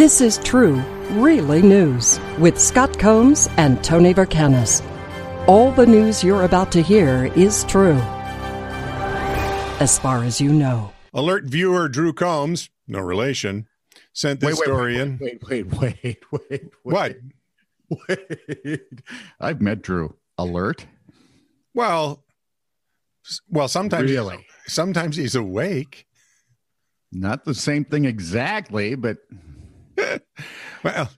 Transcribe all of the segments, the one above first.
This is true, really news with Scott Combs and Tony Vercanis. All the news you're about to hear is true, as far as you know. Alert viewer Drew Combs, no relation, sent this Wait, wait, story in. Wait, wait, wait, wait, wait. What? Wait. I've met Drew. Alert? Well, well, sometimes Really? sometimes he's awake. Not the same thing exactly, but Well,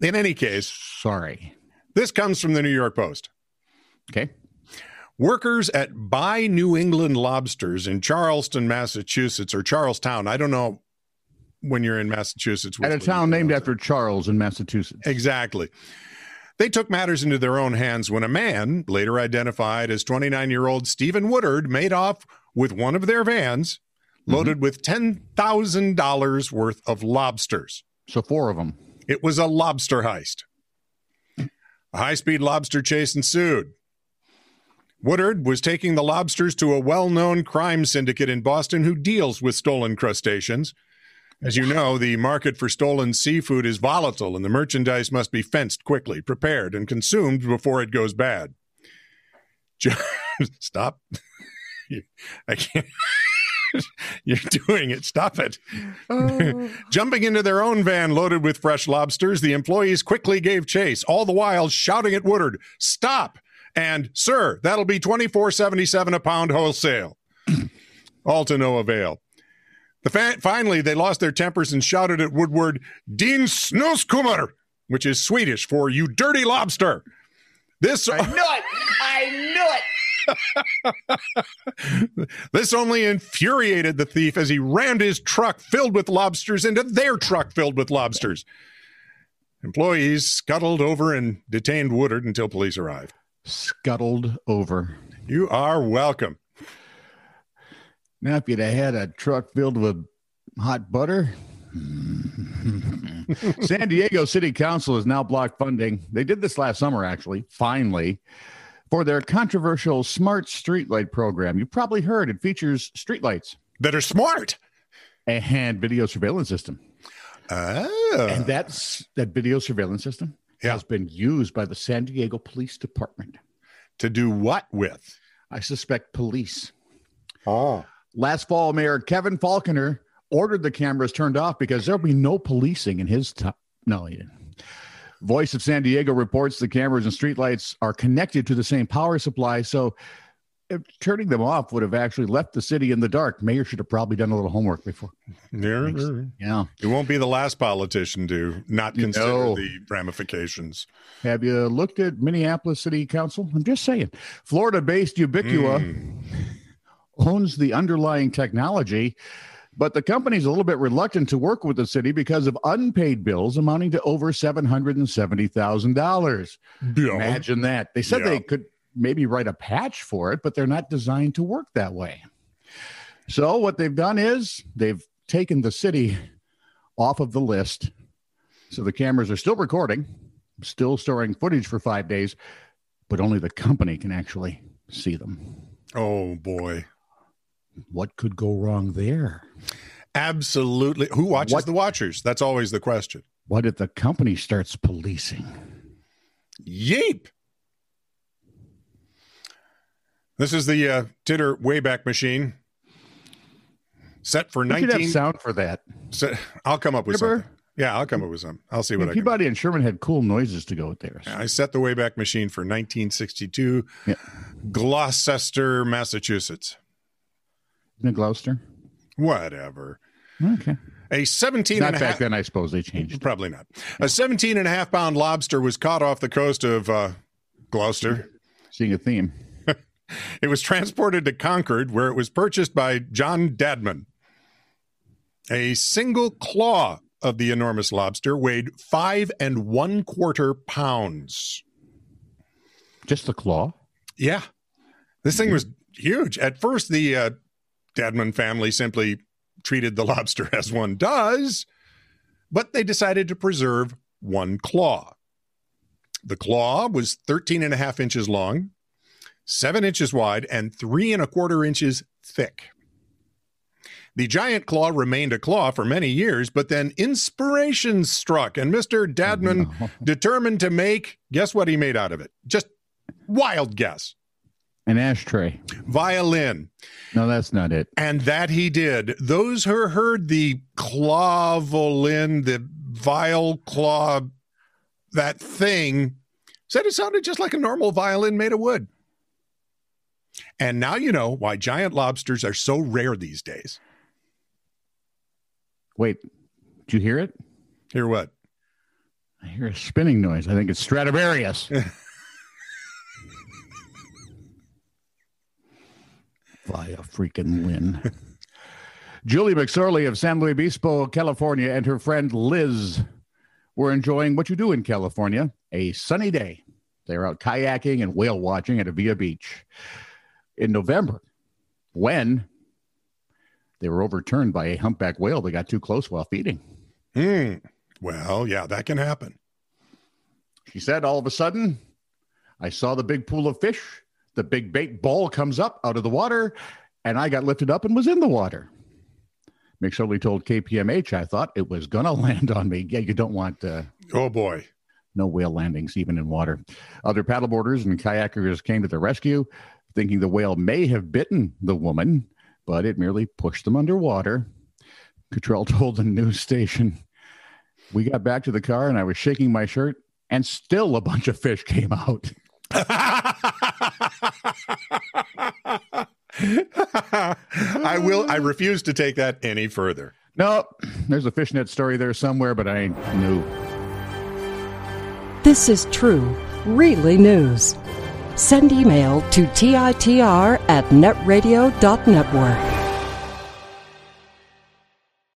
in any case, sorry. this comes from the New York Post. Okay. Workers at Buy New England Lobsters in Charleston, Massachusetts, or Charlestown. I don't know when you're in Massachusetts. At a town named after Charles in Massachusetts. Exactly. They took matters into their own hands when a man, later identified as 29 year old Stephen Woodard, made off with one of their vans mm-hmm. loaded with $10,000 worth of lobsters. So four of them. It was a lobster heist. A high speed lobster chase ensued. Woodard was taking the lobsters to a well known crime syndicate in Boston who deals with stolen crustaceans. As you know, the market for stolen seafood is volatile and the merchandise must be fenced quickly, prepared, and consumed before it goes bad. Stop. I can't. You're doing it. Stop it. Oh. Jumping into their own van loaded with fresh lobsters, the employees quickly gave chase, all the while shouting at Woodard, "Stop!" and "Sir, that'll be twenty four seventy seven a pound wholesale." all to no avail. The fa- finally, they lost their tempers and shouted at Woodward, "Din snuskummer," which is Swedish for "you dirty lobster." This I knew it. I knew it. This only infuriated the thief as he rammed his truck filled with lobsters into their truck filled with lobsters. Employees scuttled over and detained Woodard until police arrived. Scuttled over. You are welcome. Now, if you'd have had a truck filled with hot butter. San Diego City Council has now blocked funding. They did this last summer, actually, finally, for their controversial smart streetlight program. You've probably heard it features streetlights That are smart. and video surveillance system. Oh. And that's that video surveillance system Yeah. has been used by the San Diego Police Department. to do what with? I suspect police. Oh. Last fall, Mayor Kevin Faulconer ordered the cameras turned off because there'll be no policing in his time. No, he didn't. Voice of San Diego reports the cameras and streetlights are connected to the same power supply. So turning them off would have actually left the city in the dark. Mayor should have probably done a little homework before. Yeah. Yeah. You won't be the last politician to not consider No. the ramifications. Have you looked at Minneapolis City Council? I'm just saying. Florida based Ubicquia Mm. owns the underlying technology, but the company's a little bit reluctant to work with the city because of unpaid bills amounting to over $770,000. Yeah. Imagine that. They said Yeah. they could maybe write a patch for it, but they're not designed to work that way. So, what they've done is they've taken the city off of the list. So, the cameras are still recording, still storing footage for five days, but only the company can actually see them. Oh boy. What could go wrong there? Absolutely. Who watches What- the watchers? That's always the question. What if the company starts policing? Yeep. This is the uh, Titter Wayback Machine. Set for We should have 19. sound for that. set- I'll come up with Remember? something. Yeah, I'll come up with something. I'll see what I can. Peabody and Sherman had cool noises to go with theirs. I set the Wayback Machine for 1962, Yeah. Gloucester, Massachusetts. Isn't Gloucester? Whatever. Okay. A 17 Not and a back half- then, I suppose they changed. Probably not. A 17 and a half pound lobster was caught off the coast of uh, Gloucester. Seeing a theme. It was transported to Concord, where it was purchased by John Dadman. A single claw of the enormous lobster weighed five and one quarter pounds. Just the claw. Yeah. This thing was huge. At first, the uh, Dadman family simply treated the lobster as one does, but they decided to preserve one claw. The claw was 13 and a half inches long, seven inches wide, and three and a quarter inches thick. The giant claw remained a claw for many years, but then inspiration struck, and Mr. Dadman oh, No. determined to make guess what he made out of it? Just wild guess. An ashtray. Violin. No, that's not it. And that he did. Those who heard the clavolin, the vile claw, that thing, said it sounded just like a normal violin made of wood. And now you know why giant lobsters are so rare these days. Wait, did you hear it? Hear what? I hear a spinning noise. I think it's Stradivarius. Via freaking win. Julie McSorley of San Luis Obispo, California, and her friend Liz were enjoying what you do in California a sunny day. They were out kayaking and whale watching at Avila Beach in November when they were overturned by a humpback whale that got too close while feeding. Hmm. Well, yeah, that can happen. She said, all of a sudden, I saw the big pool of fish. The big bait ball comes up out of the water, and I got lifted up and was in the water. McSorley told KPMH, I thought it was going to land on me. Yeah, you don't want uh, Oh boy. no whale landings, even in water. Other paddleboarders and kayakers came to the rescue, thinking the whale may have bitten the woman, but it merely pushed them underwater. Cottrell told the news station, We got back to the car and I was shaking my shirt, and still a bunch of fish came out. I will I refuse to take that any further. No, there's a fishnet story there somewhere, but I ain't new. This is true, really news. Send email to TITR at netradio.network.